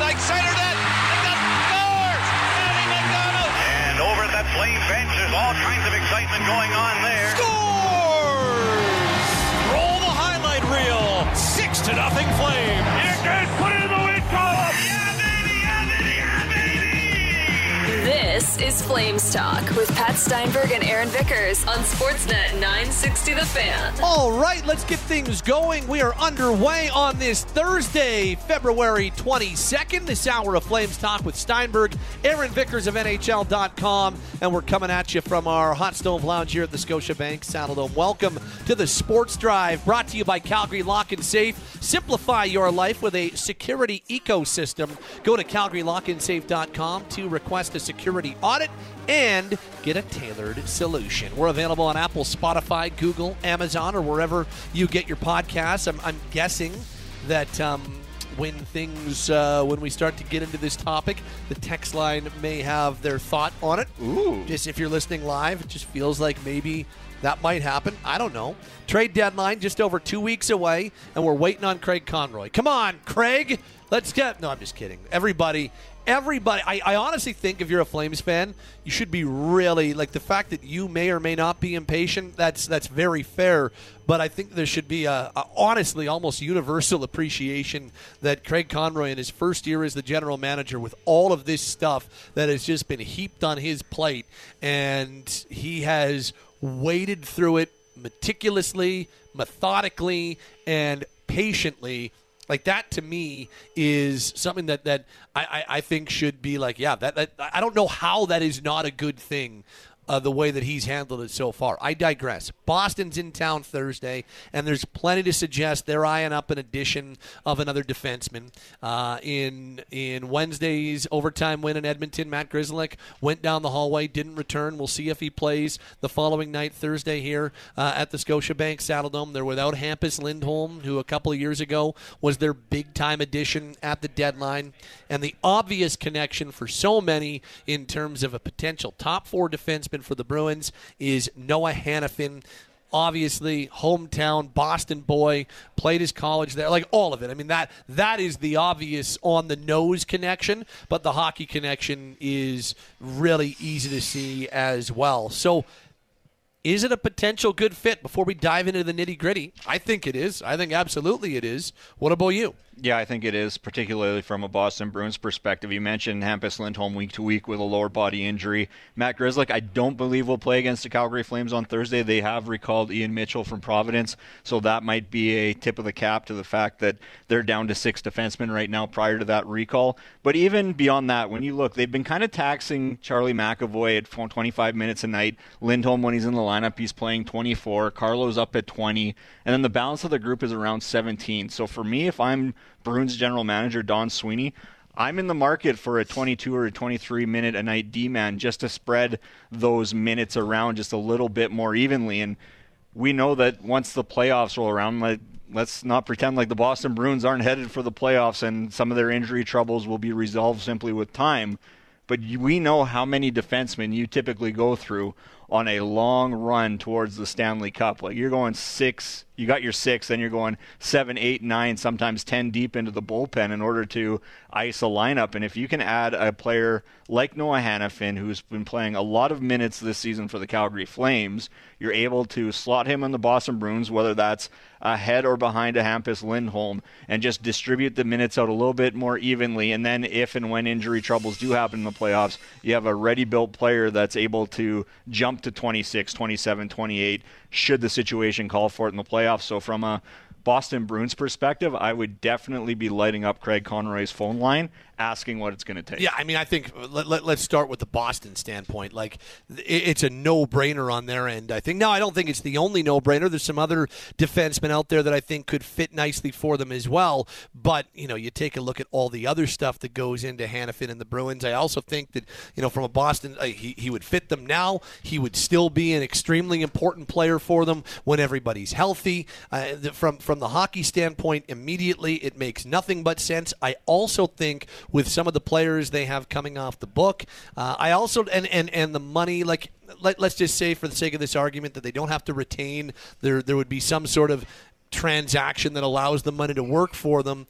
Van Dyke centered it. And scores! Eddie McDonald! And over at that flame bench, there's all kinds of excitement going on there. Scores! Roll the highlight reel. Six to nothing flame. You can put it Is Flames Talk with Pat Steinberg and Aaron Vickers on Sportsnet 960 The Fan. All right, let's get things going. We are underway on this Thursday, February 22nd. This hour of Flames Talk with Steinberg, Aaron Vickers of NHL.com, and we're coming at you from our Hot Stove Lounge here at the Scotiabank Saddledome. Welcome to the Sports Drive, brought to you by Calgary Lock and Safe. Simplify your life with a security ecosystem. Go to CalgaryLockandSafe.com to request a security audit and get a tailored solution. We're available on Apple, Spotify, Google, Amazon, or wherever you get your podcasts. I'm, I'm guessing that um, when things, uh, when we start to get into this topic, the text line may have their thought on it. Ooh. Just if you're listening live, it just feels like maybe that might happen. I don't know. Trade deadline just over two weeks away, and we're waiting on Craig Conroy. Come on, Craig. Let's get. No, I'm just kidding. Everybody, everybody. I, I honestly think if you're a Flames fan, you should be really like the fact that you may or may not be impatient. That's that's very fair. But I think there should be a, a honestly almost universal appreciation that Craig Conroy in his first year as the general manager, with all of this stuff that has just been heaped on his plate, and he has waded through it meticulously, methodically, and patiently. Like that to me is something that, that I, I, think should be like, yeah, that, that I don't know how that is not a good thing uh, the way that he's handled it so far. I digress. Boston's in town Thursday, and there's plenty to suggest they're eyeing up an addition of another defenseman. Uh, in in Wednesday's overtime win in Edmonton, Matt Grzelcyk went down the hallway, didn't return. We'll see if he plays the following night, Thursday, here uh, at the Scotiabank Saddledome. They're without Hampus Lindholm, who a couple of years ago was their big time addition at the deadline, and the obvious connection for so many in terms of a potential top four defenseman for the Bruins is Noah Hanifin. Obviously, hometown Boston boy, played his college there, like all of it. I mean that that is the obvious on the nose connection, but the hockey connection is really easy to see as well. So is it a potential good fit before we dive into the nitty gritty? I think it is. I think absolutely it is. What about you? Yeah, I think it is, particularly from a Boston Bruins perspective. You mentioned Hampus Lindholm week to week with a lower body injury. Matt Grzelcyk, I don't believe will play against the Calgary Flames on Thursday. They have recalled Ian Mitchell from Providence, so that might be a tip of the cap to the fact that they're down to six defensemen right now prior to that recall. But even beyond that, when you look, they've been kind of taxing Charlie McAvoy at 25 minutes a night. Lindholm, when he's in the lineup, he's playing 24. Carlo's up at 20. And then the balance of the group is around 17. So for me, if I'm Bruins general manager Don Sweeney, I'm in the market for a 22 or a 23 minute a night D man just to spread those minutes around just a little bit more evenly. And we know that once the playoffs roll around, let, let's not pretend like the Boston Bruins aren't headed for the playoffs and some of their injury troubles will be resolved simply with time. But we know how many defensemen you typically go through on a long run towards the Stanley Cup. Like you're going six, you got your six, then you're going seven, eight, nine, sometimes ten deep into the bullpen in order to ice a lineup. And if you can add a player like Noah Hanifin, who's been playing a lot of minutes this season for the Calgary Flames, you're able to slot him on the Boston Bruins, whether that's ahead or behind a Hampus Lindholm, and just distribute the minutes out a little bit more evenly. And then, if and when injury troubles do happen in the playoffs, you have a ready built player that's able to jump to 26, 27, 28 should the situation call for it in the playoffs. So, from a Boston Bruins perspective, I would definitely be lighting up Craig Conroy's phone line asking what it's going to take. Yeah, I mean, I think let, let, us start with the Boston standpoint. Like, it, it's a no brainer on their end, I think. Now, I don't think it's the only no brainer. There's some other defensemen out there that I think could fit nicely for them as well. But, you know, you take a look at all the other stuff that goes into Hanifin and the Bruins. I also think that, you know, from a Boston, uh, he, he would fit them now. He would still be an extremely important player for them when everybody's healthy. Uh, from, from the hockey standpoint, immediately, it makes nothing but sense. I also think with some of the players they have coming off the book. Uh, I also and and and the money like let, us just say for the sake of this argument that they don't have to retain there there would be some sort of transaction that allows the money to work for them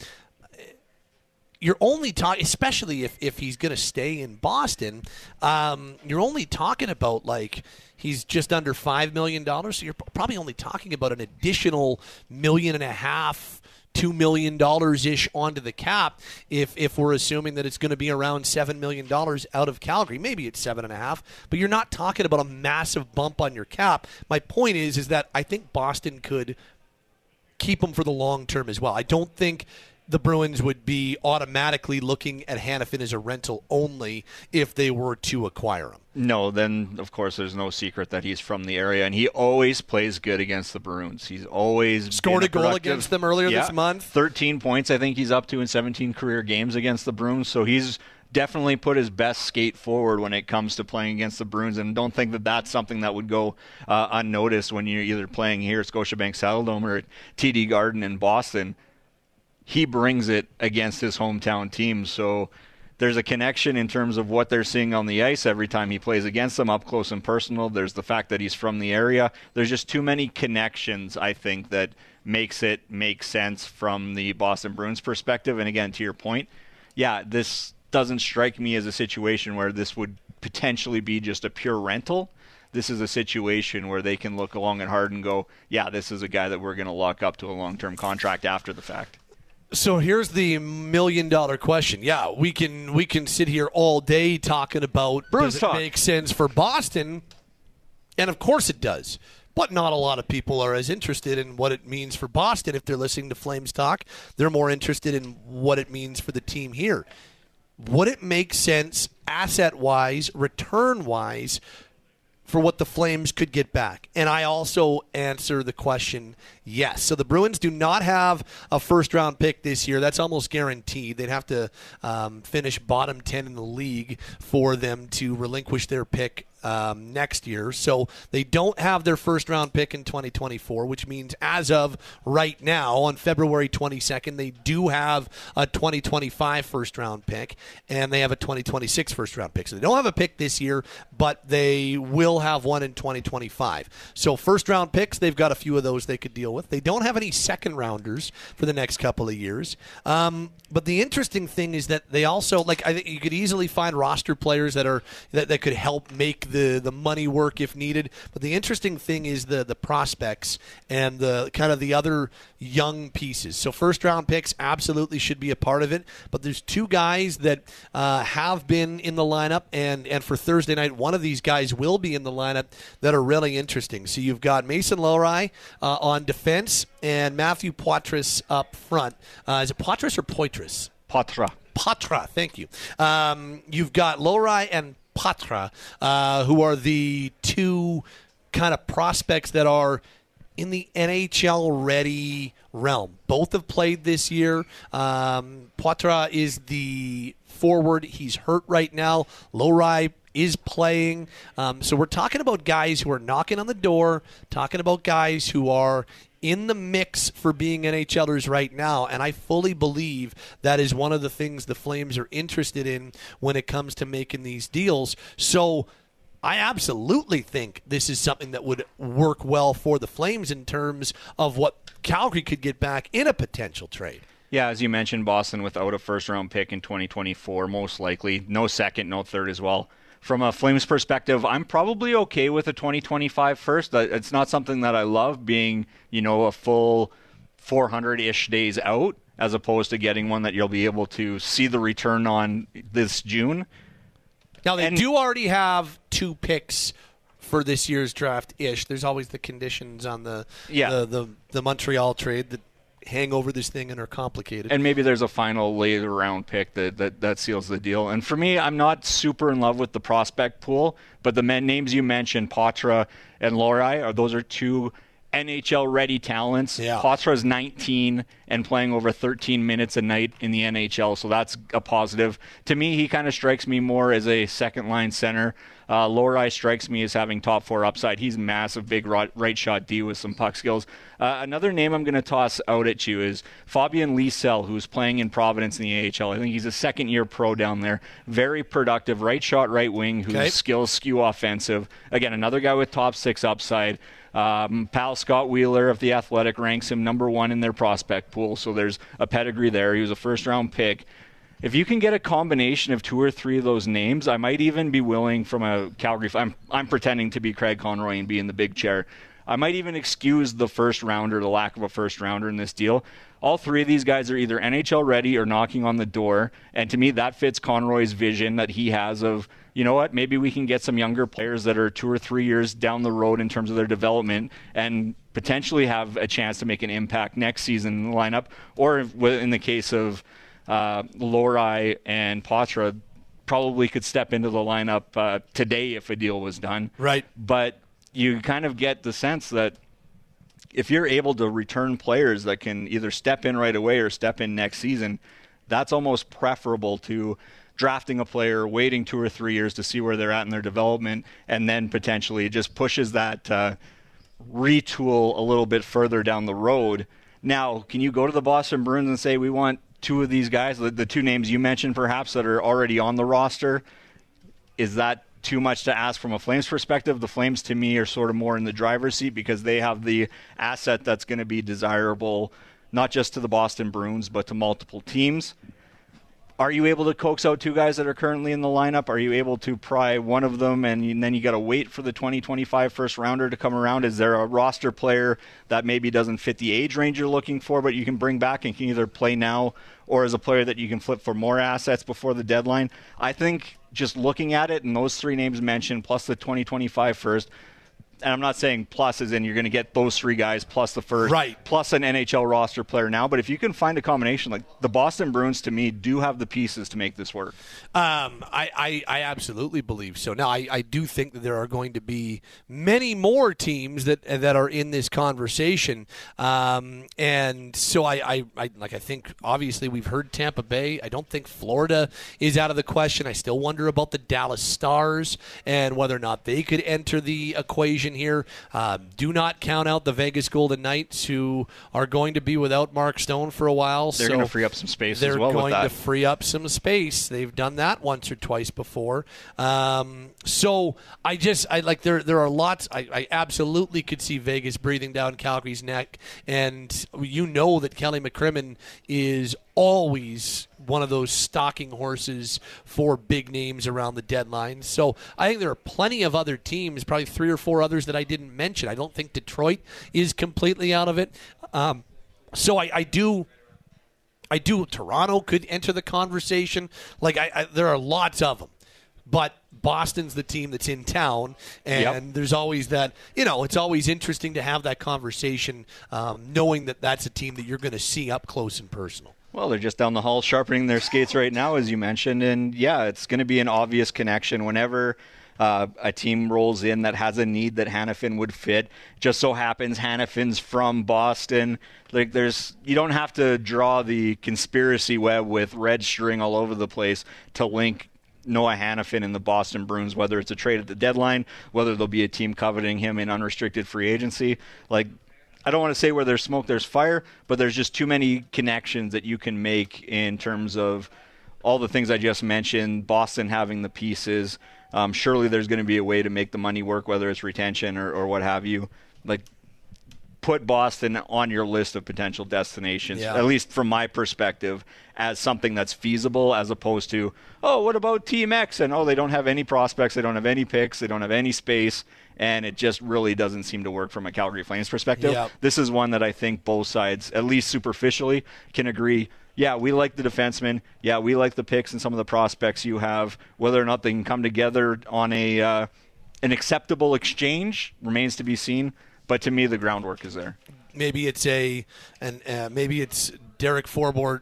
you're only talking, especially if, if he's going to stay in Boston, um, you're only talking about like he's just under $5 million. So you're probably only talking about an additional million and a half two million dollars ish onto the cap if if we're assuming that it's going to be around seven million dollars out of Calgary. Maybe it's seven and a half, but you're not talking about a massive bump on your cap. My point is is that I think Boston could keep him for the long term as well. I don't think the Bruins would be automatically looking at Hanifin as a rental only if they were to acquire him. No, then of course there's no secret that he's from the area, and he always plays good against the Bruins. He's always scored a, a goal against them earlier yeah, this month. 13 points, I think he's up to in 17 career games against the Bruins. So he's definitely put his best skate forward when it comes to playing against the Bruins, and don't think that that's something that would go uh, unnoticed when you're either playing here at Scotiabank Saddledome or at TD Garden in Boston he brings it against his hometown team. So there's a connection in terms of what they're seeing on the ice every time he plays against them up close and personal. There's the fact that he's from the area. There's just too many connections, I think, that makes it make sense from the Boston Bruins perspective. And again, to your point, yeah, this doesn't strike me as a situation where this would potentially be just a pure rental. This is a situation where they can look long and hard and go, yeah, this is a guy that we're going to lock up to a long term contract after the fact. So here's the million dollar question. Yeah, we can we can sit here all day talking about Bruins does talk. it make sense for Boston, and of course it does. But not a lot of people are as interested in what it means for Boston if they're listening to Flames talk. They're more interested in what it means for the team here. Would it make sense asset wise, return wise, for what the Flames could get back? And I also answer the question yes. So the Bruins do not have a first round pick this year. That's almost guaranteed. They'd have to um, finish bottom 10 in the league for them to relinquish their pick um, next year. So they don't have their first round pick in 2024, which means as of right now, on February 22nd, they do have a 2025 first round pick and they have a 2026 first round pick. So they don't have a pick this year, but they will have one in 2025. So first round picks, they've got a few of those they could deal with. They don't have any second rounders for the next couple of years. Um, but the interesting thing is that they also like I think you could easily find roster players that are that, that could help make the the money work if needed. But the interesting thing is the the prospects and the kind of the other young pieces. So first round picks absolutely should be a part of it. But there's two guys that uh, have been in the lineup, and and for Thursday night, one of these guys will be in the lineup that are really interesting. So you've got Mason Lohrei uh, on defense and Matthew Poitras up front. Uh, is it Poitras or Poitras? Patra. Patra, thank you. Um, you've got Lohrei and Patra, uh, who are the two kind of prospects that are in the NHL ready realm. Both have played this year. Um, Poitras is the forward. He's hurt right now. Lohrei is playing. Um, so we're talking about guys who are knocking on the door, talking about guys who are in the mix for being NHLers right now, and I fully believe that is one of the things the Flames are interested in when it comes to making these deals. So I absolutely think this is something that would work well for the Flames in terms of what Calgary could get back in a potential trade. Yeah, as you mentioned, Boston without a first round pick in 2024, most likely. No second, no third as well from a Flames perspective, I'm probably okay with a 2025 first. It's not something that I love being, you know, a full 400 ish days out as opposed to getting one that you'll be able to see the return on this June. Now, they And- do already have two picks for this year's draft ish. There's always the conditions on the, Yeah. the, the, the Montreal trade that hang over this thing and are complicated. And maybe there's a final later round pick that, that, that seals the deal. And for me, I'm not super in love with the prospect pool, but the men, names you mentioned, Patra and Lohrei, are those are two NHL ready talents. Yeah. Patra's 19 and playing over 13 minutes a night in the NHL, so that's a positive. To me, he kind of strikes me more as a second line center. Uh, Lohrei strikes me as having top four upside. He's massive, big right, right shot D with some puck skills. Uh, another name I'm going to toss out at you is Fabian Lysell, who's playing in Providence in the AHL. I think he's a second year pro down there. Very productive, right shot, right wing, whose Okay. skills skew offensive. Again, another guy with top six upside. Um, pal Scott Wheeler of the Athletic ranks him number one in their prospect pool, so there's a pedigree there. He was a first round pick. If you can get a combination of two or three of those names, I might even be willing from a Calgary. I'm I'm pretending to be Craig Conroy and be in the big chair. I might even excuse the first rounder, the lack of a first rounder in this deal. All three of these guys are either NHL ready or knocking on the door, and to me, that fits Conroy's vision that he has of you know what, maybe we can get some younger players that are two or three years down the road in terms of their development and potentially have a chance to make an impact next season in the lineup, or in the case of uh, Lohrei and Poitras, probably could step into the lineup uh, today if a deal was done. Right. But you kind of get the sense that if you're able to return players that can either step in right away or step in next season, that's almost preferable to drafting a player, waiting two or three years to see where they're at in their development, and then potentially it just pushes that uh, retool a little bit further down the road. Now, can you go to the Boston Bruins and say we want two of these guys, the, the two names you mentioned perhaps that are already on the roster? Is that too much to ask from a Flames perspective. The Flames, to me, are sort of more in the driver's seat because they have the asset that's going to be desirable, not just to the Boston Bruins, but to multiple teams. Are you able to coax out two guys that are currently in the lineup? Are you able to pry one of them and, you, and then you got to wait for the 2025 first rounder to come around? Is there a roster player that maybe doesn't fit the age range you're looking for, but you can bring back and can either play now or as a player that you can flip for more assets before the deadline? I think just looking at it and those three names mentioned plus the 2025 first, and I'm not saying plus is in you're going to get those three guys plus the first, right. plus an NHL roster player now. But if you can find a combination, like the Boston Bruins, to me, do have the pieces to make this work. Um, I, I, I, absolutely believe so. Now, I, I do think that there are going to be many more teams that that are in this conversation, um, and so I, I, I, like I think obviously we've heard Tampa Bay. I don't think Florida is out of the question. I still wonder about the Dallas Stars and whether or not they could enter the equation here. Uh, do not count out the Vegas Golden Knights, who are going to be without Mark Stone for a while. They're so going to free up some space they're as well. going to free up some space. They've done that once or twice before. Um, so I just I like there there are lots. I, I absolutely could see Vegas breathing down Calgary's neck, and you know that Kelly McCrimmon is always one of those stocking horses for big names around the deadline. So I think there are plenty of other teams, probably three or four others that I didn't mention. I don't think Detroit is completely out of it. Um, so I, I do. I do. Toronto could enter the conversation. Like I, I, there are lots of them, but Boston's the team that's in town, and Yep. there's always that. You know, it's always interesting to have that conversation, um, knowing that that's a team that you're going to see up close and personal. Well, they're just down the hall sharpening their skates right now, as you mentioned. And yeah, it's going to be an obvious connection whenever uh, a team rolls in that has a need that Hanifin would fit. Just so happens Hanifin's from Boston. Like, there's you don't have to draw the conspiracy web with red string all over the place to link Noah Hanifin and the Boston Bruins, whether it's a trade at the deadline, whether there'll be a team coveting him in unrestricted free agency. Like, I don't want to say where there's smoke, there's fire, but there's just too many connections that you can make in terms of all the things I just mentioned. Boston having the pieces. Um, surely there's going to be a way to make the money work, whether it's retention or, or what have you. Like, put Boston on your list of potential destinations, Yeah. at least from my perspective, as something that's feasible, as opposed to, oh, what about Team X? And oh, they don't have any prospects, they don't have any picks, they don't have any space, and it just really doesn't seem to work from a Calgary Flames perspective. Yeah. This is one that I think both sides, at least superficially, can agree. Yeah, we like the defensemen. Yeah, we like the picks and some of the prospects you have. Whether or not they can come together on a uh, an acceptable exchange remains to be seen. But to me, the groundwork is there. maybe it's a and uh, maybe it's Derek Forbort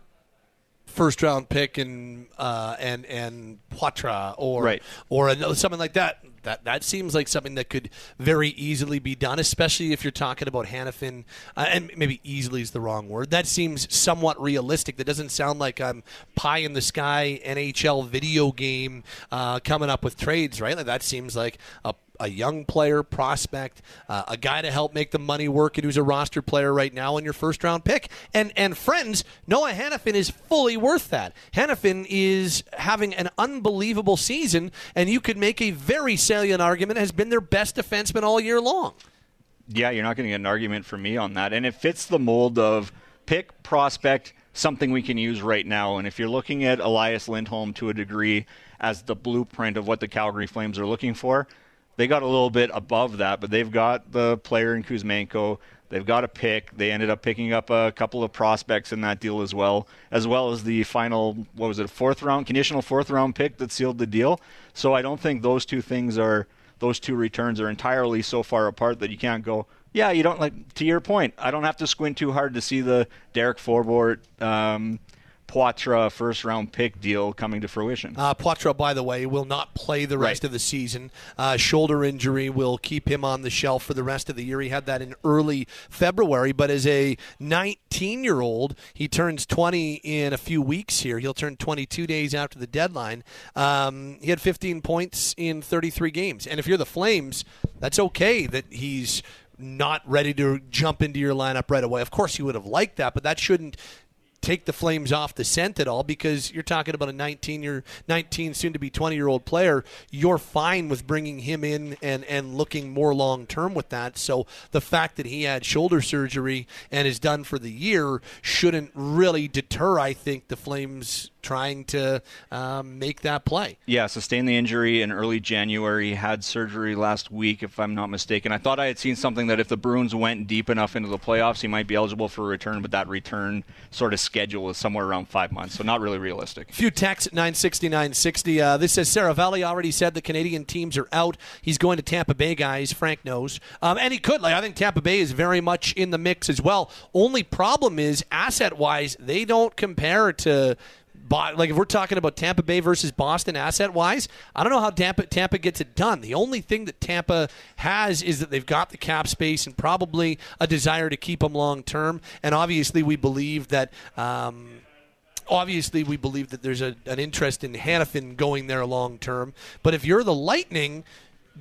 first round pick and uh, and and Poitras or Right. or another, something like that. That that seems like something that could very easily be done, especially if you're talking about Hanifin. Uh, and maybe easily is the wrong word. That seems somewhat realistic. That doesn't sound like I'm pie in the sky NHL video game uh, coming up with trades, right? Like that seems like a a young player prospect, uh, a guy to help make the money work, and who's a roster player right now in your first round pick. And and friends, Noah Hanifin is fully worth that. Hanifin is having an unbelievable season, and you could make a very salient argument has been their best defenseman all year long. Yeah, you're not going to get an argument from me on that. And it fits the mold of pick, prospect, something we can use right now. And if you're looking at Elias Lindholm to a degree as the blueprint of what the Calgary Flames are looking for, they got a little bit above that, but they've got the player in Kuzmenko. They've got a pick. They ended up picking up a couple of prospects in that deal as well, as well as the final, what was it, fourth round, conditional fourth round pick that sealed the deal. So I don't think those two things are, those two returns are entirely so far apart that you can't go, yeah, you don't like, to your point, I don't have to squint too hard to see the Derek Forbort, um, Poitras first round pick deal coming to fruition. Uh, Poitras, by the way, will not play the rest Right. of the season. Uh, shoulder injury will keep him on the shelf for the rest of the year. He had that in early February, but as a 19 year old, he turns 20 in a few weeks here. He'll turn 22 days after the deadline. Um, he had 15 points in 33 games. And if you're the Flames, that's okay that he's not ready to jump into your lineup right away. Of course, you would have liked that, but that shouldn't take the Flames off the scent at all because you're talking about a 19 year 19 soon to be 20 year old player you're fine with bringing him in and and looking more long term with that. So the fact that he had shoulder surgery and is done for the year shouldn't really deter I think the Flames trying to um, make that play. Yeah, sustained the injury in early January, had surgery last week, if I'm not mistaken. I thought I had seen something that if the Bruins went deep enough into the playoffs, he might be eligible for a return, but that return sort of schedule is somewhere around five months, so not really realistic. few texts at 960 960 uh, this says Sarah Valley already said the Canadian teams are out. He's going to Tampa Bay guys. Frank knows. Um, and he could like I think Tampa Bay is very much in the mix as well. Only problem is asset wise they don't compare to like if we're talking about Tampa Bay versus Boston asset wise, I don't know how Tampa Tampa gets it done. The only thing that Tampa has is that they've got the cap space and probably a desire to keep them long term. And obviously, we believe that. Um, obviously we believe that there's a, an interest in Hanifin going there long term. But if you're the Lightning,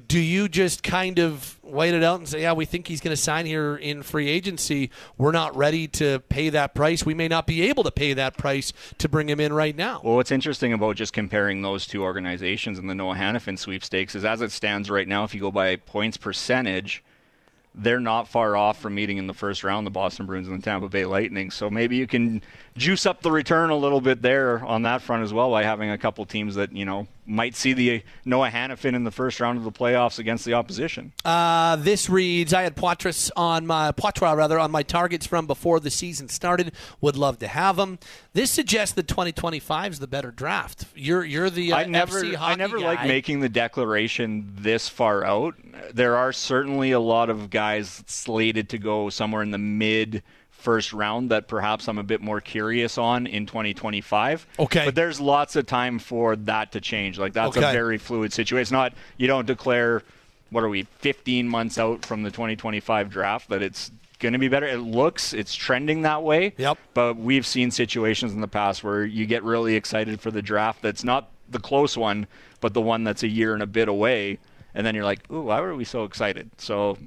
do you just kind of wait it out and say, yeah, we think he's going to sign here in free agency. We're not ready to pay that price. We may not be able to pay that price to bring him in right now. Well, what's interesting about just comparing those two organizations in the Noah Hanifin sweepstakes is as it stands right now, if you go by points percentage, they're not far off from meeting in the first round, the Boston Bruins and the Tampa Bay Lightning. So maybe you can juice up the return a little bit there on that front as well by having a couple teams that, you know, might see the Noah Hanifin in the first round of the playoffs against the opposition. Uh, this reads: I had Poitras on my Poitras rather on my targets from before the season started. Would love to have him. This suggests that 2025 is the better draft. You're you're the uh, I never, I never guy. like making the declaration this far out. There are certainly a lot of guys slated to go somewhere in the mid first round that perhaps I'm a bit more curious on in 2025. Okay. but there's lots of time for that to change. Like that's Okay. a very fluid situation. It's not you don't declare what are we 15 months out from the 2025 draft that it's going to be better. It looks it's trending that way. Yep. But we've seen situations in the past where you get really excited for the draft that's not the close one, but the one that's a year and a bit away. And then you're like, ooh, why were we so excited? So,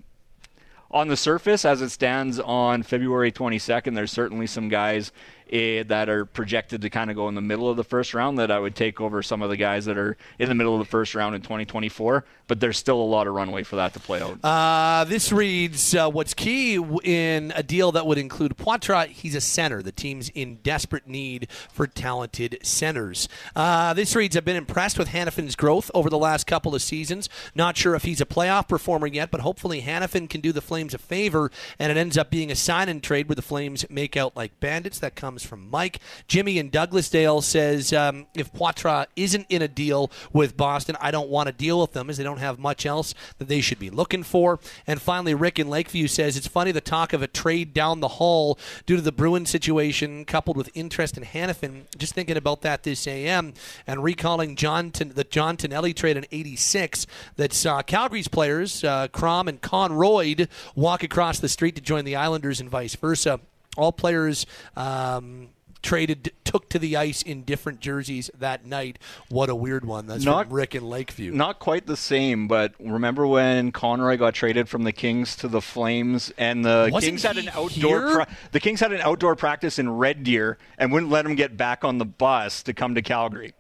on the surface, as it stands on February 22nd, there's certainly some guys eh, that are projected to kind of go in the middle of the first round that I would take over some of the guys that are in the middle of the first round in 2024. But there's still a lot of runway for that to play out. Uh, this reads uh, What's key in a deal that would include Poitras? He's a center. The team's in desperate need for talented centers. Uh, this reads I've been impressed with Hanifin's growth over the last couple of seasons. Not sure if he's a playoff performer yet, but hopefully Hanifin can do the Flames a favor and it ends up being a sign and trade where the Flames make out like bandits. That comes from Mike. Jimmy in Douglasdale says um, If Poitras isn't in a deal with Boston, I don't want to deal with them as they don't have much else that they should be looking for. And finally, Rick in Lakeview says it's funny the talk of a trade down the hall due to the Bruin situation, coupled with interest in Hanifin. Just thinking about that this AM and recalling John Tin- the John Tonelli trade in '86 that saw Calgary's players uh, Kromm and Konroyd walk across the street to join the Islanders and vice versa. All players. Um, Traded, took to the ice in different jerseys that night. What a weird one. That's Not- from Rick in Lakeview. Not quite the same, but remember when Conroy got traded from the Kings to the Flames, and the Wasn't Kings had an outdoor pra- the Kings had an outdoor practice in Red Deer and wouldn't let him get back on the bus to come to Calgary.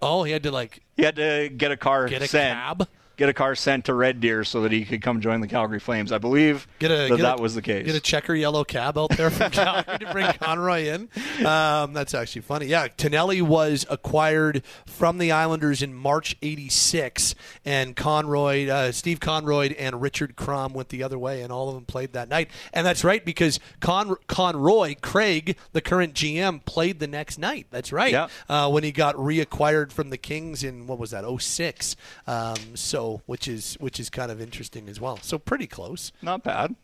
Oh, he had to like He had to get a car get a sent, cab. Get a car sent to Red Deer so that he could come join the Calgary Flames. I believe Get a, that get that a- was the case. Get a checker yellow cab out there from Calgary to bring Conroy in. Um, that's actually funny. Yeah, Tonelli was acquired from the Islanders in March '86, and Conroy, uh, Steve Conroy, and Richard Kromm went the other way, and all of them played that night. And that's right because Con- Conroy, Craig, the current GM, played the next night. That's right. Yeah. Uh, when he got reacquired from the Kings in what was that 06. Um, so which is which is kind of interesting as well. So pretty close Not bad.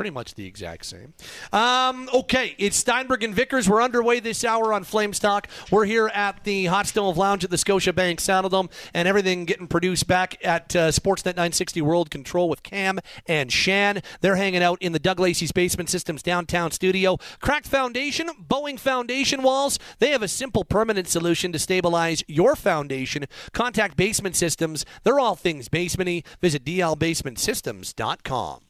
Pretty much the exact same. Um, okay, it's Steinberg and Vickers. We're underway this hour on Flames Talk. We're here at the Hot Stove Lounge at the Scotiabank Saddledome, and everything getting produced back at uh, Sportsnet 960 World Control with Cam and Shan. They're hanging out in the Doug Lacey's Basement Systems downtown studio. Cracked foundation, bowing foundation walls. They have a simple permanent solution to stabilize your foundation. Contact Basement Systems. They're all things basementy. Visit dlbasementsystems.com.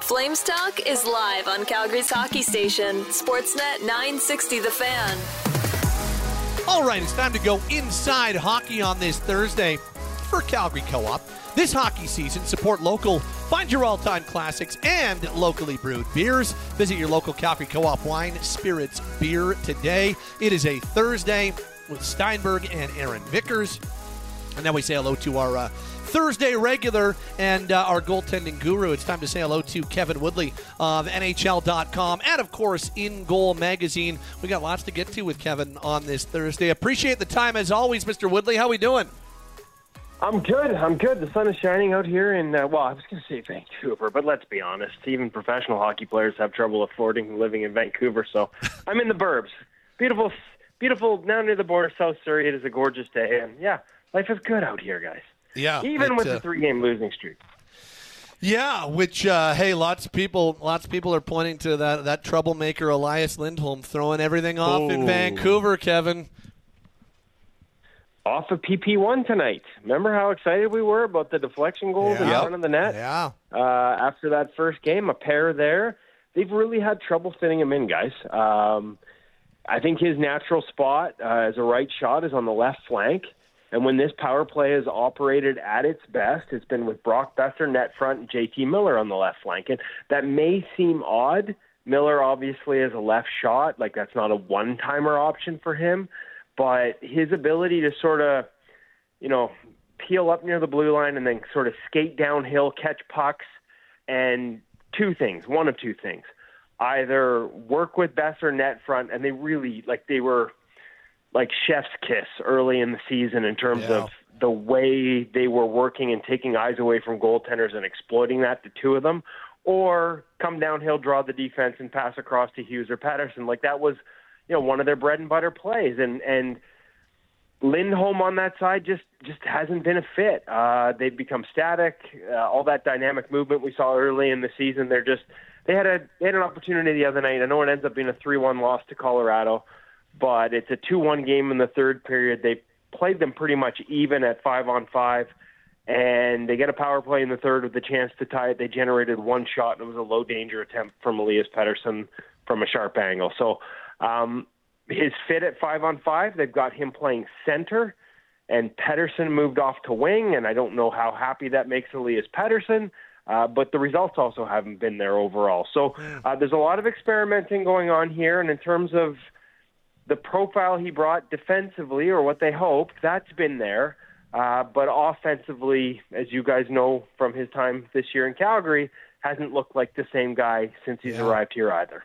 Flames Talk is live on Calgary's hockey station, Sportsnet 960 The Fan. All right, it's time to go inside hockey on this Thursday for Calgary Co op. This hockey season, support local, find your all time classics and locally brewed beers. Visit your local Calgary Co op wine, spirits, beer today. It is a Thursday with Steinberg and Aaron Vickers. And now we say hello to our uh, Thursday regular and uh, our goaltending guru. It's time to say hello to Kevin Woodley of NHL.com and, of course, InGoal Magazine. We got lots to get to with Kevin on this Thursday. Appreciate the time as always, Mr. Woodley. How are we doing? I'm good. I'm good. The sun is shining out here in, uh, well, I was going to say Vancouver, but let's be honest. Even professional hockey players have trouble affording living in Vancouver, so I'm in the burbs. Beautiful, beautiful, down near the border, South Surrey. It is a gorgeous day, and yeah, life is good out here, guys. Yeah, Even it, with uh, the three-game losing streak. Yeah, which uh, hey, lots of people, lots of people are pointing to that that troublemaker Elias Lindholm throwing everything off in. Vancouver. Kevin, Off of PP1 tonight. Remember how excited we were about the deflection goals in front of the net? yeah, uh, after that first game, a pair there. They've really had trouble fitting him in, guys. Um, I think his natural spot uh, as a right shot is on the left flank. And when this power play has operated at its best, it's been with Brock Boeser, net front, and JT Miller on the left flank. And that may seem odd. Miller obviously is a left shot, like that's not a one timer option for him. But his ability to sort of, you know, peel up near the blue line and then sort of skate downhill, catch pucks, and two things, one of two things. Either work with Boeser net front, and they really like they were like chef's kiss early in the season in terms Yeah. of the way they were working and taking eyes away from goaltenders and exploiting that, the two of them, or come downhill, draw the defense, and pass across to Hughes or Pettersson. Like that was, you know, one of their bread and butter plays, and and Lindholm on that side just just hasn't been a fit. Uh, they've become static. Uh, all that dynamic movement we saw early in the season, they're just they had a they had an opportunity the other night. I know it ends up being a three-one loss to Colorado, but it's a two-one game in the third period. They played them pretty much even at five on five, and they get a power play in the third with the chance to tie it. They generated one shot, and it was a low-danger attempt from Elias Pettersson from a sharp angle. So. Um, his fit at five on five. They've got him playing center, and Pettersson moved off to wing. And I don't know how happy that makes Elias Pettersson, uh, but the results also haven't been there overall. So uh, there's a lot of experimenting going on here, and in terms of the profile he brought defensively, or what they hoped, that's been there. Uh, but offensively, as you guys know from his time this year in Calgary, hasn't looked like the same guy since he's Yeah. arrived here either.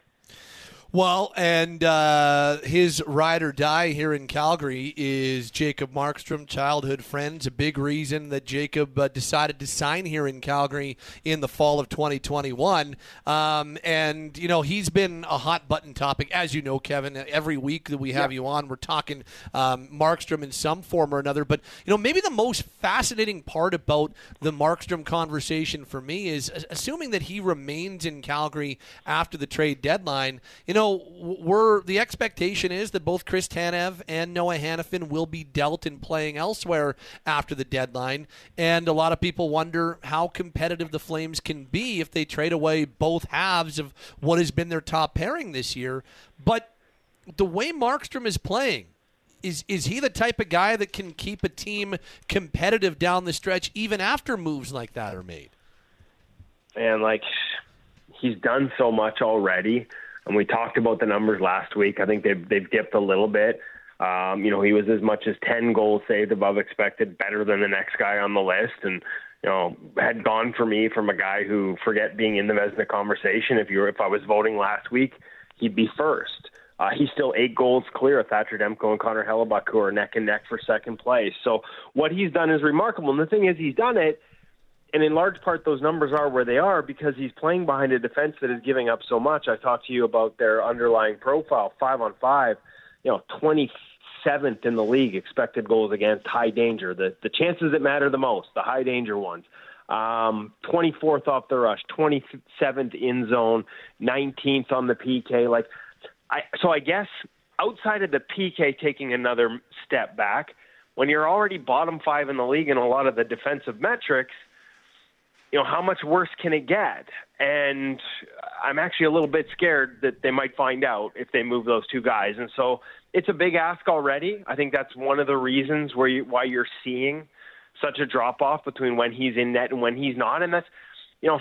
Well, and uh, his ride or die here in Calgary is Jacob Markstrom, childhood friends. A big reason that Jacob uh, decided to sign here in Calgary in the fall of 2021. Um, and, you know, he's been a hot button topic, as you know, Kevin. Every week that we have you on, we're talking um, Markstrom in some form or another. But, you know, maybe the most fascinating part about the Markstrom conversation for me is assuming that he remains in Calgary after the trade deadline. You know, we're the expectation is that both Chris Tanev and Noah Hanifin will be dealt and playing elsewhere after the deadline. And a lot of people wonder how competitive the Flames can be if they trade away both halves of what has been their top pairing this year. But the way Markstrom is playing, is is he the type of guy that can keep a team competitive down the stretch even after moves like that are made? And like he's done so much already, and we talked about the numbers last week. I think they've they've dipped a little bit. Um, you know, he was as much as 10 goals saved above expected, better than the next guy on the list. And, you know, had gone for me from a guy who forget being in the Vezina conversation. If you were, if I was voting last week, he'd be first. Uh, he's still eight goals clear of Thatcher Demko and Connor Hellebuyck, who are neck and neck for second place. So what he's done is remarkable. And the thing is, he's done it, and in large part, those numbers are where they are because he's playing behind a defense that is giving up so much. I talked to you about their underlying profile, five on five. You know, 27th in the league expected goals against, high danger. The the chances that matter the most, the high danger ones. Um, 24th off the rush, 27th in zone, 19th on the PK. Like I, so I guess outside of the PK taking another step back, when you're already bottom five in the league in a lot of the defensive metrics, you know, how much worse can it get? And I'm actually a little bit scared that they might find out if they move those two guys. And so it's a big ask already. I think that's one of the reasons where you, why you're seeing such a drop off between when he's in net and when he's not. And that's, you know,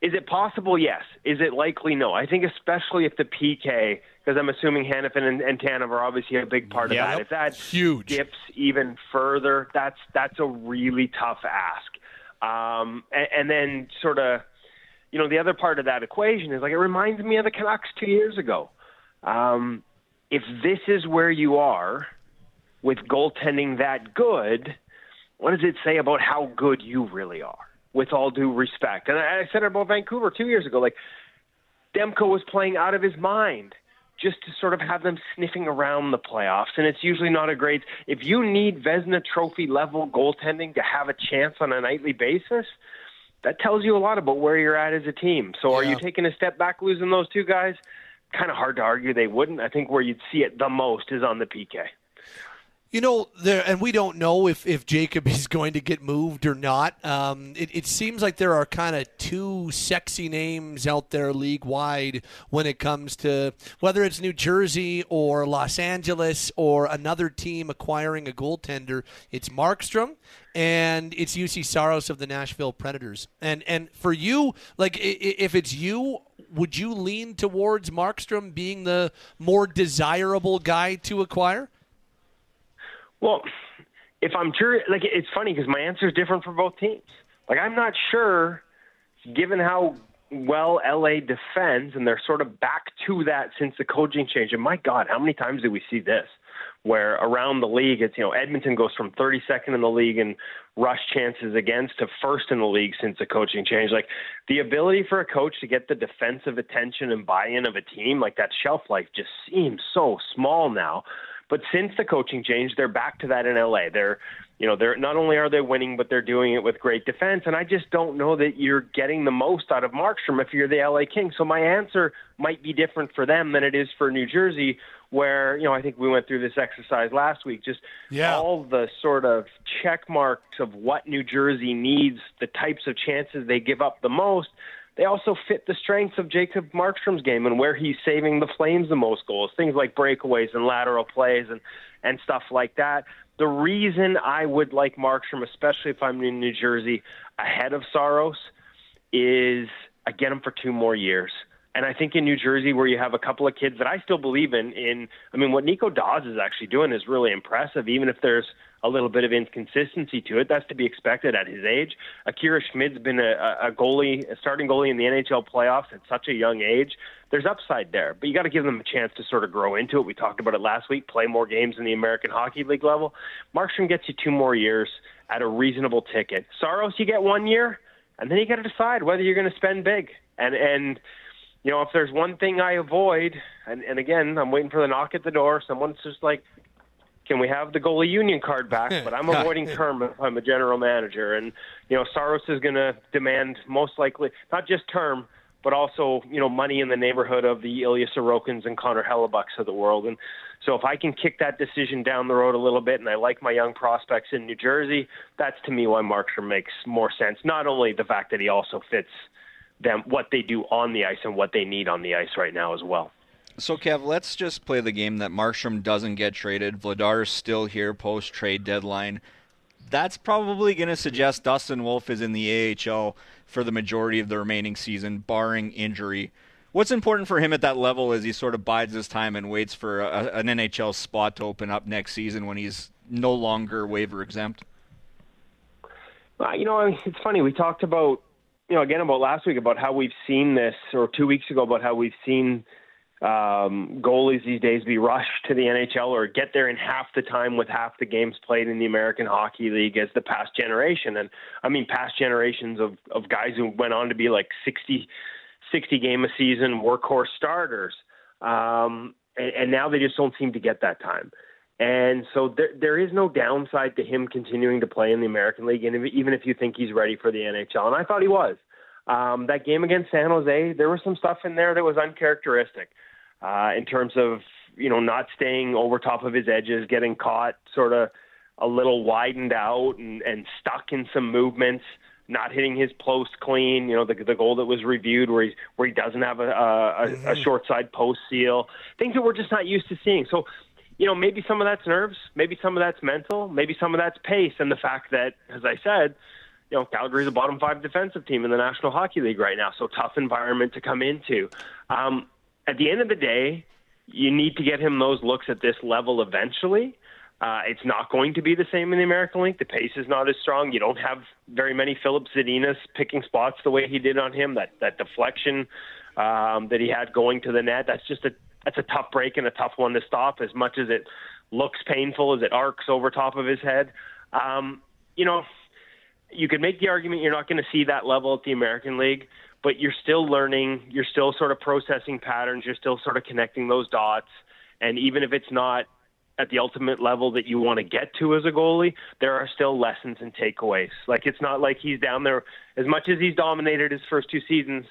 is it possible? Yes. Is it likely? No. I think especially if the PK, because I'm assuming Hanifin and, and Tanev are obviously a big part Yep. of that. If that Huge. dips even further, that's that's a really tough ask. Um, and, and then sort of, you know, the other part of that equation is like it reminds me of the Canucks two years ago. Um, if this is where you are with goaltending that good, what does it say about how good you really are? With all due respect, and I, I said it about Vancouver two years ago. Like Demko was playing out of his mind just to sort of have them sniffing around the playoffs. And it's usually not a great. If you need Vezina Trophy level goaltending to have a chance on a nightly basis, that tells you a lot about where you're at as a team. So are you taking a step back losing those two guys? Kind of hard to argue they wouldn't. I think where you'd see it the most is on the PK. You know, there, and we don't know if, if Jacob is going to get moved or not. Um, it, it seems like there are kind of two sexy names out there league wide when it comes to whether it's New Jersey or Los Angeles or another team acquiring a goaltender. It's Markstrom and it's Juuse Saros of the Nashville Predators. And and for you, like if it's you, would you lean towards Markstrom being the more desirable guy to acquire? Well, if I'm sure, like it's funny because my answer is different for both teams. Like I'm not sure, given how well LA defends, and they're sort of back to that since the coaching change. And my God, how many times do we see this? Where around the league, it's you know Edmonton goes from 32nd in the league in rush chances against to first in the league since the coaching change. Like the ability for a coach to get the defensive attention and buy-in of a team, like that shelf life just seems so small now. But since the coaching change, they're back to that in LA. They're, you know, they're not only are they winning, but they're doing it with great defense. And I just don't know that you're getting the most out of Markstrom if you're the LA Kings. So my answer might be different for them than it is for New Jersey, where you know I think we went through this exercise last week. Just Yeah. all the sort of check marks of what New Jersey needs, the types of chances they give up the most they also fit the strengths of Jacob Markstrom's game and where he's saving the Flames the most goals, things like breakaways and lateral plays and and stuff like that. The reason I would like Markstrom, especially if I'm in New Jersey, ahead of Saros, is I get him for two more years. And I think in New Jersey, where you have a couple of kids that I still believe in, in I mean, what Nico Daws is actually doing is really impressive, even if there's a little bit of inconsistency to it. That's to be expected at his age. Akira Schmid's been a, a goalie, a starting goalie in the NHL playoffs at such a young age. There's upside there, but you got to give them a chance to sort of grow into it. We talked about it last week. Play more games in the American Hockey League level. Markstrom gets you two more years at a reasonable ticket. Saros, you get one year, and then you got to decide whether you're going to spend big. And and you know, if there's one thing I avoid, and, and again, I'm waiting for the knock at the door. Someone's just like, can we have the goalie union card back? But I'm avoiding term if I'm a general manager. And, you know, Saros is going to demand most likely, not just term, but also, you know, money in the neighborhood of the Ilya Sorokins and Connor Hellebuycks of the world. And so if I can kick that decision down the road a little bit and I like my young prospects in New Jersey, that's to me why Markstrom makes more sense. Not only the fact that he also fits them, what they do on the ice and what they need on the ice right now as well. So, Kev, let's just play the game that Markstrom doesn't get traded. Vladar's still here post trade deadline. That's probably going to suggest Dustin Wolf is in the AHL for the majority of the remaining season, barring injury. What's important for him at that level is he sort of bides his time and waits for a, an NHL spot to open up next season when he's no longer waiver exempt? Uh, you know, it's funny. We talked about, you know, again about last week about how we've seen this, or two weeks ago about how we've seen um, goalies these days be rushed to the NHL or get there in half the time with half the games played in the American Hockey League as the past generation. And I mean, past generations of, of guys who went on to be like 60, 60 game a season workhorse starters. Um, and, and now they just don't seem to get that time. And so there, there is no downside to him continuing to play in the American League, and if, even if you think he's ready for the NHL. And I thought he was. Um, that game against San Jose, there was some stuff in there that was uncharacteristic uh, in terms of you know not staying over top of his edges, getting caught sort of a little widened out and, and stuck in some movements, not hitting his post clean. You know the the goal that was reviewed where he where he doesn't have a, a, a, a short side post seal, things that we're just not used to seeing. So you know, maybe some of that's nerves, maybe some of that's mental, maybe some of that's pace, and the fact that, as I said, you know, Calgary's a bottom five defensive team in the National Hockey League right now, so tough environment to come into. Um, at the end of the day, you need to get him those looks at this level eventually. Uh, it's not going to be the same in the American League. The pace is not as strong. You don't have very many Filip Zadina picking spots the way he did on him. That that deflection um, that he had going to the net. That's just a that's a tough break and a tough one to stop. As much as it looks painful as it arcs over top of his head, um, you know, you could make the argument you're not going to see that level at the American League, but you're still learning. You're still sort of processing patterns. You're still sort of connecting those dots. And even if it's not at the ultimate level that you want to get to as a goalie, there are still lessons and takeaways. Like it's not like he's down there as much as he's dominated his first two seasons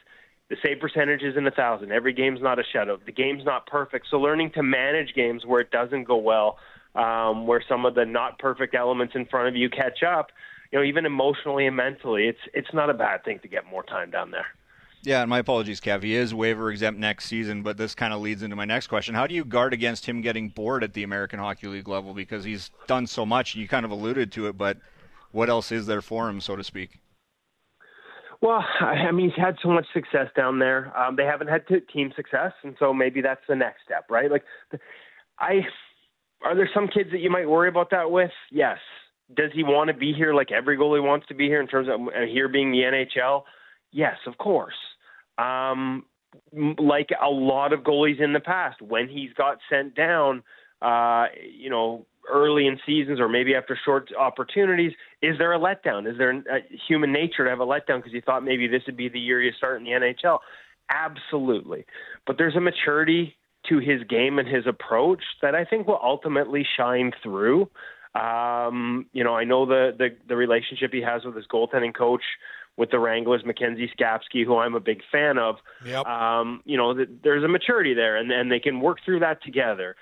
the save percentage is in a thousand. Every game's not a shutout. The game's not perfect. So learning to manage games where it doesn't go well, um, where some of the not perfect elements in front of you catch up, you know, even emotionally and mentally, it's it's not a bad thing to get more time down there. Yeah, and my apologies, Kev. He is waiver exempt next season, but this kind of leads into my next question. How do you guard against him getting bored at the American Hockey League level because he's done so much? You kind of alluded to it, but what else is there for him, so to speak? Well, I mean, he's had so much success down there. Um, they haven't had team success, and so maybe that's the next step, right? Like, I are there some kids that you might worry about that with? Yes. Does he want to be here like every goalie wants to be here in terms of uh, here being the NHL? Yes, of course. Um, like a lot of goalies in the past, when he's got sent down, uh, you know, early in seasons or maybe after short opportunities, is there a letdown? Is there a human nature to have a letdown because you thought maybe this would be the year you start in the NHL? Absolutely. But there's a maturity to his game and his approach that I think will ultimately shine through. Um, you know, I know the, the the relationship he has with his goaltending coach with the Wranglers, Mackenzie Skapski, who I'm a big fan of. Yep. Um, you know, the, there's a maturity there, and and they can work through that together.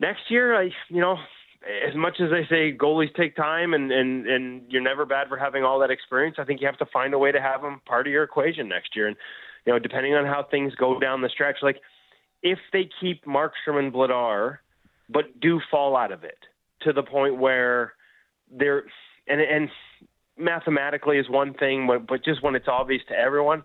Next year, I you know as much as they say goalies take time and, and, and you're never bad for having all that experience, I think you have to find a way to have them part of your equation next year. And, you know, depending on how things go down the stretch, like if they keep Markstrom and Vladar, but do fall out of it to the point where they're, and, and mathematically is one thing, but just when it's obvious to everyone,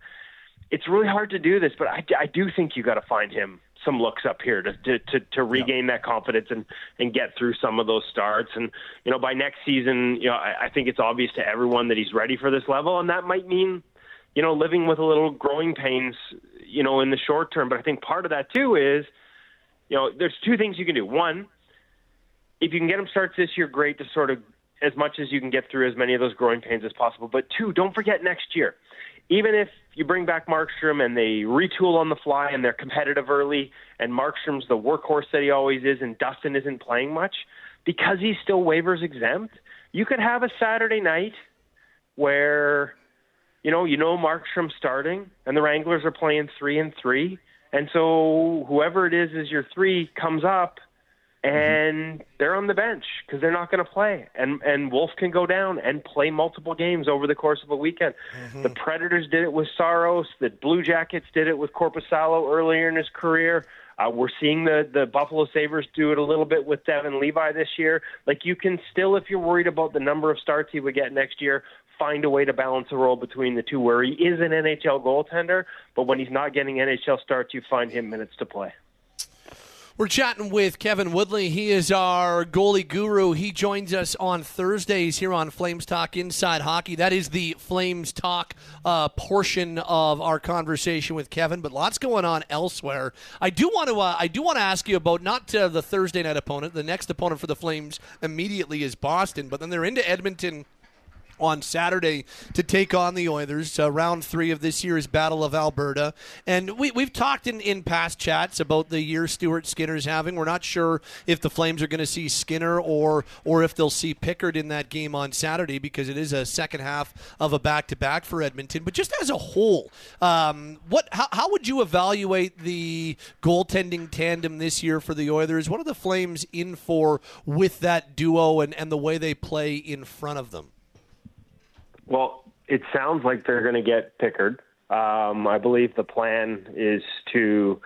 it's really hard to do this, but I, I do think you got to find him some looks up here to to to, to regain that confidence and and get through some of those starts. And you know, by next season, you know, I, I think it's obvious to everyone that he's ready for this level, and that might mean you know living with a little growing pains, you know, in the short term. But I think part of that too is, you know, there's two things you can do. One, if you can get him starts this year, great to sort of as much as you can get through as many of those growing pains as possible. But two, don't forget next year even if you bring back Markstrom and they retool on the fly and they're competitive early, and Markstrom's the workhorse that he always is, and Dustin isn't playing much, because he's still waivers exempt, you could have a Saturday night where, you know, you know Markstrom starting, and the Wranglers are playing three and three, and so whoever it is is your three comes up and they're on the bench because they're not going to play. And and Wolf can go down and play multiple games over the course of a weekend. Mm-hmm. The Predators did it with Saros. The Blue Jackets did it with Korpisalo earlier in his career. Uh, we're seeing the the Buffalo Sabres do it a little bit with Devon Levi this year. Like you can still, if you're worried about the number of starts he would get next year, find a way to balance a role between the two where he is an NHL goaltender, but when he's not getting NHL starts, you find him minutes to play. We're chatting with Kevin Woodley. He is our goalie guru. He joins us on Thursdays here on Flames Talk Inside Hockey. That is the Flames Talk uh, portion of our conversation with Kevin, but lots going on elsewhere. I do want to uh, I do want to ask you about not uh, the Thursday night opponent. The next opponent for the Flames immediately is Boston, but then they're into Edmonton on Saturday to take on the Oilers. Uh, round three of this year's Battle of Alberta. And we, we've talked in, in past chats about the year Stuart Skinner's having. We're not sure if the Flames are going to see Skinner or, or if they'll see Pickard in that game on Saturday because it is a second half of a back to back for Edmonton. But just as a whole, um, what how, how would you evaluate the goaltending tandem this year for the Oilers? What are the Flames in for with that duo and, and the way they play in front of them? Well, it sounds like they're going to get Pickard. Um, I believe the plan is to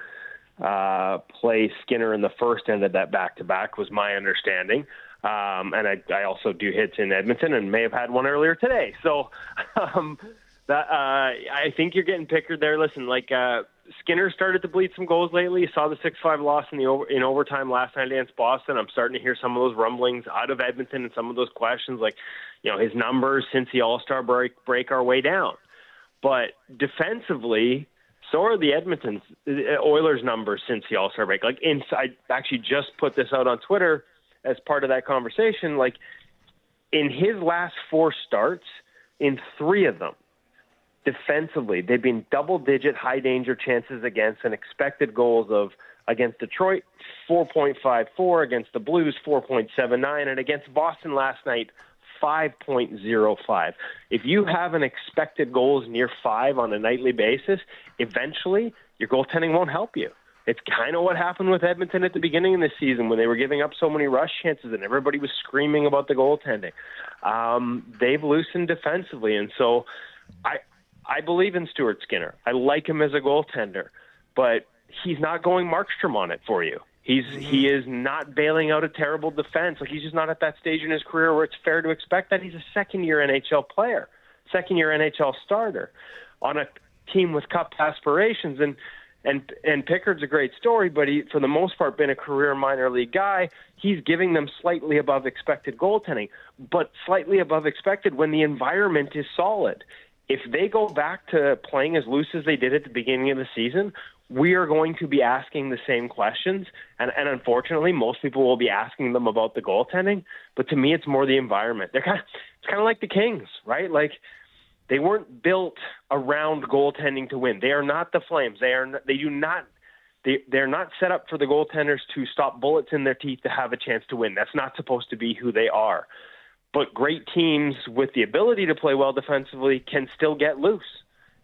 uh, play Skinner in the first end of that back to back, was my understanding. Um, and I, I also do hits in Edmonton and may have had one earlier today. So um, that uh, I think you're getting Pickard there. Listen, like uh, Skinner started to bleed some goals lately. Saw the six-five loss in the over, in overtime last night against Boston. I'm starting to hear some of those rumblings out of Edmonton and some of those questions, like you know his numbers since the All Star break break our way down. But defensively, so are the Edmonton uh, Oilers numbers since the All Star break. Like inside, actually just put this out on Twitter as part of that conversation. Like in his last four starts, in three of them, defensively, they've been double digit high danger chances against and expected goals of against Detroit 4.54 against the Blues 4.79 and against Boston last night 5.05. If you have an expected goals near 5 on a nightly basis, eventually your goaltending won't help you. It's kind of what happened with Edmonton at the beginning of the season when they were giving up so many rush chances and everybody was screaming about the goaltending. Um, they've loosened defensively, and so I I believe in Stuart Skinner. I like him as a goaltender, but he's not going Markstrom on it for you. He's mm-hmm. he is not bailing out a terrible defense. Like he's just not at that stage in his career where it's fair to expect that he's a second year NHL player, second year NHL starter on a team with cup aspirations and and and Pickard's a great story, but he for the most part been a career minor league guy. He's giving them slightly above expected goaltending, but slightly above expected when the environment is solid if they go back to playing as loose as they did at the beginning of the season, we are going to be asking the same questions. And, and unfortunately, most people will be asking them about the goaltending. But to me, it's more the environment. They're kind of, it's kind of like the Kings, right? Like they weren't built around goaltending to win. They are not the Flames. They are. Not, they do not. They they're not set up for the goaltenders to stop bullets in their teeth to have a chance to win. That's not supposed to be who they are but great teams with the ability to play well defensively can still get loose.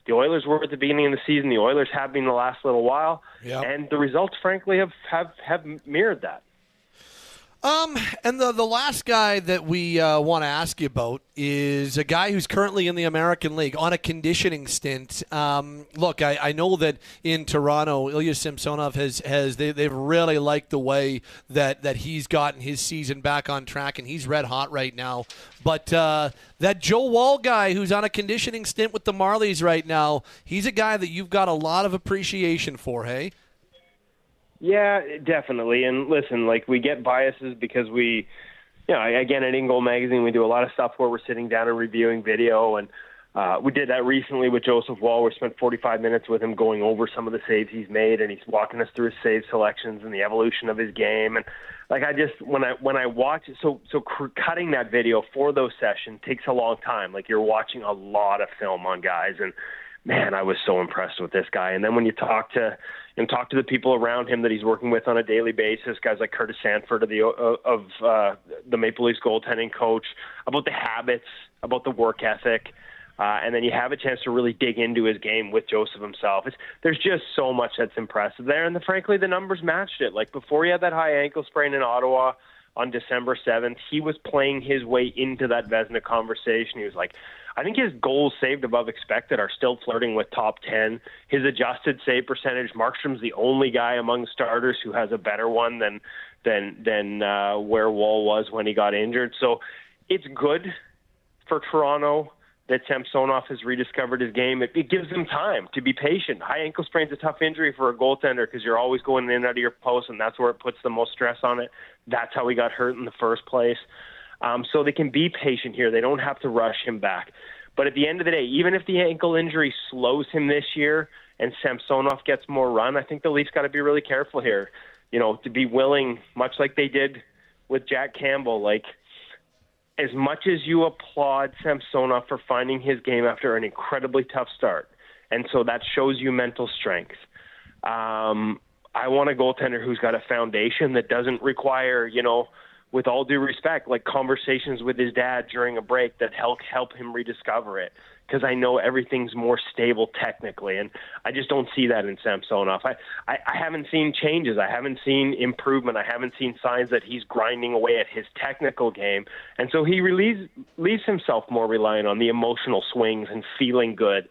The Oilers were at the beginning of the season. The Oilers have been the last little while, yep. and the results, frankly, have, have have mirrored that. Um, and the the last guy that we uh, want to ask you about is a guy who's currently in the American League on a conditioning stint. Um, look, I, I know that in Toronto, Ilya Samsonov has has they, they've really liked the way that that he's gotten his season back on track, and he's red hot right now. But uh, that Joe Woll guy who's on a conditioning stint with the Marlies right now, he's a guy that you've got a lot of appreciation for. Hey. Yeah, definitely. And listen, like we get biases because we, you know, again at InGoal Magazine, we do a lot of stuff where we're sitting down and reviewing video, and uh, we did that recently with Joseph Woll. We spent 45 minutes with him going over some of the saves he's made, and he's walking us through his save selections and the evolution of his game. And like I just when I when I watch it, so so cr- cutting that video for those sessions takes a long time. Like you're watching a lot of film on guys, and man, I was so impressed with this guy. And then when you talk to and talk to the people around him that he's working with on a daily basis, guys like Curtis Sanford of the of uh, the Maple Leafs goaltending coach, about the habits, about the work ethic. Uh, and then you have a chance to really dig into his game with Joseph himself. It's, there's just so much that's impressive there, and the, frankly, the numbers matched it. Like before, he had that high ankle sprain in Ottawa on December 7th, he was playing his way into that Vezina conversation. He was like, I think his goals saved above expected are still flirting with top 10. His adjusted save percentage, Markstrom's the only guy among starters who has a better one than than than uh, where Woll was when he got injured. So it's good for Toronto that Samsonov has rediscovered his game. It, it gives them time to be patient. High ankle sprain's a tough injury for a goaltender because you're always going in and out of your post, and that's where it puts the most stress on it. That's how he got hurt in the first place. Um, so they can be patient here. They don't have to rush him back. But at the end of the day, even if the ankle injury slows him this year and Samsonov gets more run, I think the Leafs got to be really careful here. You know, to be willing, much like they did with Jack Campbell, like as much as you applaud Samsonov for finding his game after an incredibly tough start, and so that shows you mental strength. Um, I want a goaltender who's got a foundation that doesn't require, you know, with all due respect, like conversations with his dad during a break that help help him rediscover it. Because I know everything's more stable technically, and I just don't see that in Samsonov. I, I I haven't seen changes. I haven't seen improvement. I haven't seen signs that he's grinding away at his technical game, and so he relieves, leaves himself more reliant on the emotional swings and feeling good.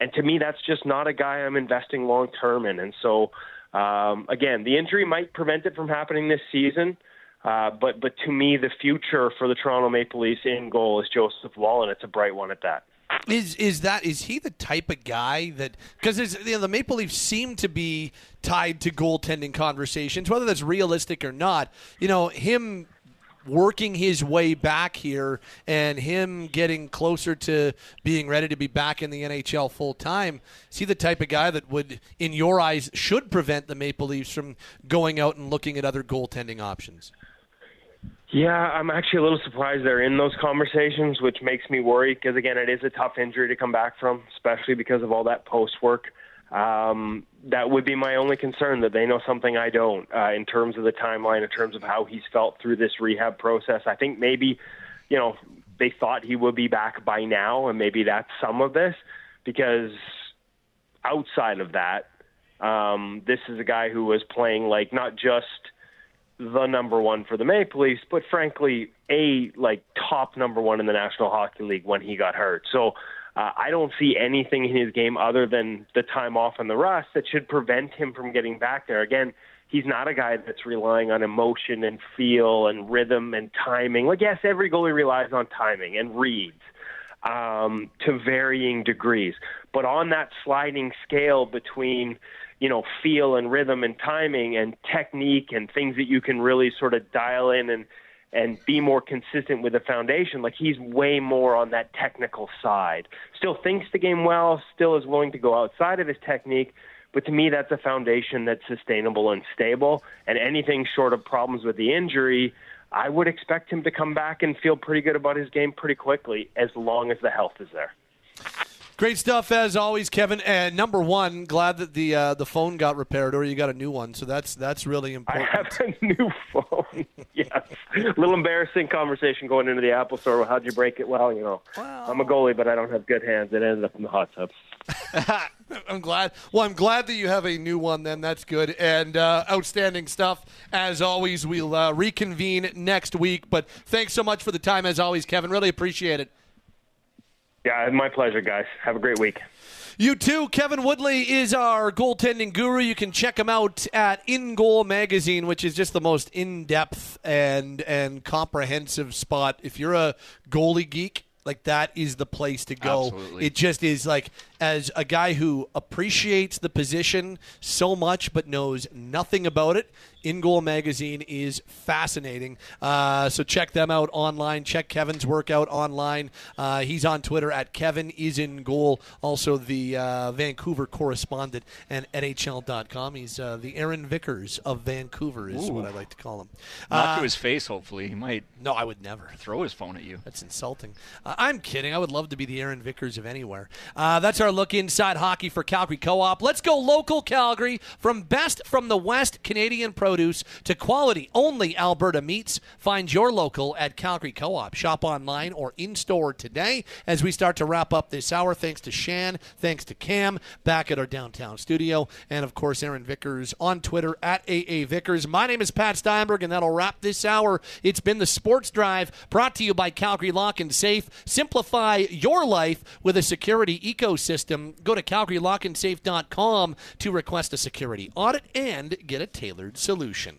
And to me, that's just not a guy I'm investing long term in. And so, um, again, the injury might prevent it from happening this season. Uh, but but to me, the future for the Toronto Maple Leafs in goal is Joseph Woll, and it's a bright one at that. Is is that is he the type of guy that because you know, the Maple Leafs seem to be tied to goaltending conversations, whether that's realistic or not. You know him working his way back here and him getting closer to being ready to be back in the NHL full time. Is he the type of guy that would, in your eyes, should prevent the Maple Leafs from going out and looking at other goaltending options? Yeah, I'm actually a little surprised they're in those conversations, which makes me worry because again, it is a tough injury to come back from, especially because of all that post work. Um, that would be my only concern that they know something I don't uh, in terms of the timeline, in terms of how he's felt through this rehab process. I think maybe, you know, they thought he would be back by now, and maybe that's some of this because outside of that, um, this is a guy who was playing like not just the number one for the Maple Leafs, but frankly, a like top number one in the National Hockey League when he got hurt. So uh, I don't see anything in his game other than the time off and the rust that should prevent him from getting back there. Again, he's not a guy that's relying on emotion and feel and rhythm and timing. Like yes, every goalie relies on timing and reads um, to varying degrees, but on that sliding scale between you know, feel and rhythm and timing and technique and things that you can really sort of dial in and and be more consistent with the foundation. Like he's way more on that technical side. Still thinks the game well, still is willing to go outside of his technique, but to me that's a foundation that's sustainable and stable. And anything short of problems with the injury, I would expect him to come back and feel pretty good about his game pretty quickly as long as the health is there. Great stuff as always, Kevin. And number one, glad that the uh, the phone got repaired, or you got a new one. So that's that's really important. I have a new phone. yes, a little embarrassing conversation going into the Apple store. Well, how'd you break it? Well, you know, well, I'm a goalie, but I don't have good hands. It ended up in the hot tub. I'm glad. Well, I'm glad that you have a new one. Then that's good and uh, outstanding stuff. As always, we'll uh, reconvene next week. But thanks so much for the time, as always, Kevin. Really appreciate it. Yeah, my pleasure, guys. Have a great week. You too. Kevin Woodley is our goaltending guru. You can check him out at InGoal Magazine, which is just the most in-depth and and comprehensive spot. If you're a goalie geek, like that is the place to go. Absolutely. It just is like as a guy who appreciates the position so much but knows nothing about it. InGoal Magazine is fascinating. Uh, so check them out online. Check Kevin's workout online. Uh, he's on Twitter at Kevin is in goal. Also the uh, Vancouver correspondent and NHL.com. He's uh, the Aaron Vickers of Vancouver is Ooh. what I like to call him. Not Uh, to his face, hopefully. He might no, I would never. throw his phone at you. That's insulting. Uh, I'm kidding. I would love to be the Aaron Vickers of anywhere. Uh, that's our look inside hockey for Calgary Co op. Let's go local Calgary from Best from the West Canadian Pro produce to quality only Alberta meats. Find your local at Calgary Co op. Shop online or in store today as we start to wrap up this hour. Thanks to Shan, thanks to Cam back at our downtown studio, and of course, Aaron Vickers on Twitter at AA Vickers. My name is Pat Steinberg, and that'll wrap this hour. It's been the Sports Drive brought to you by Calgary Lock and Safe. Simplify your life with a security ecosystem. Go to calgarylockandsafe.com to request a security audit and get a tailored solution.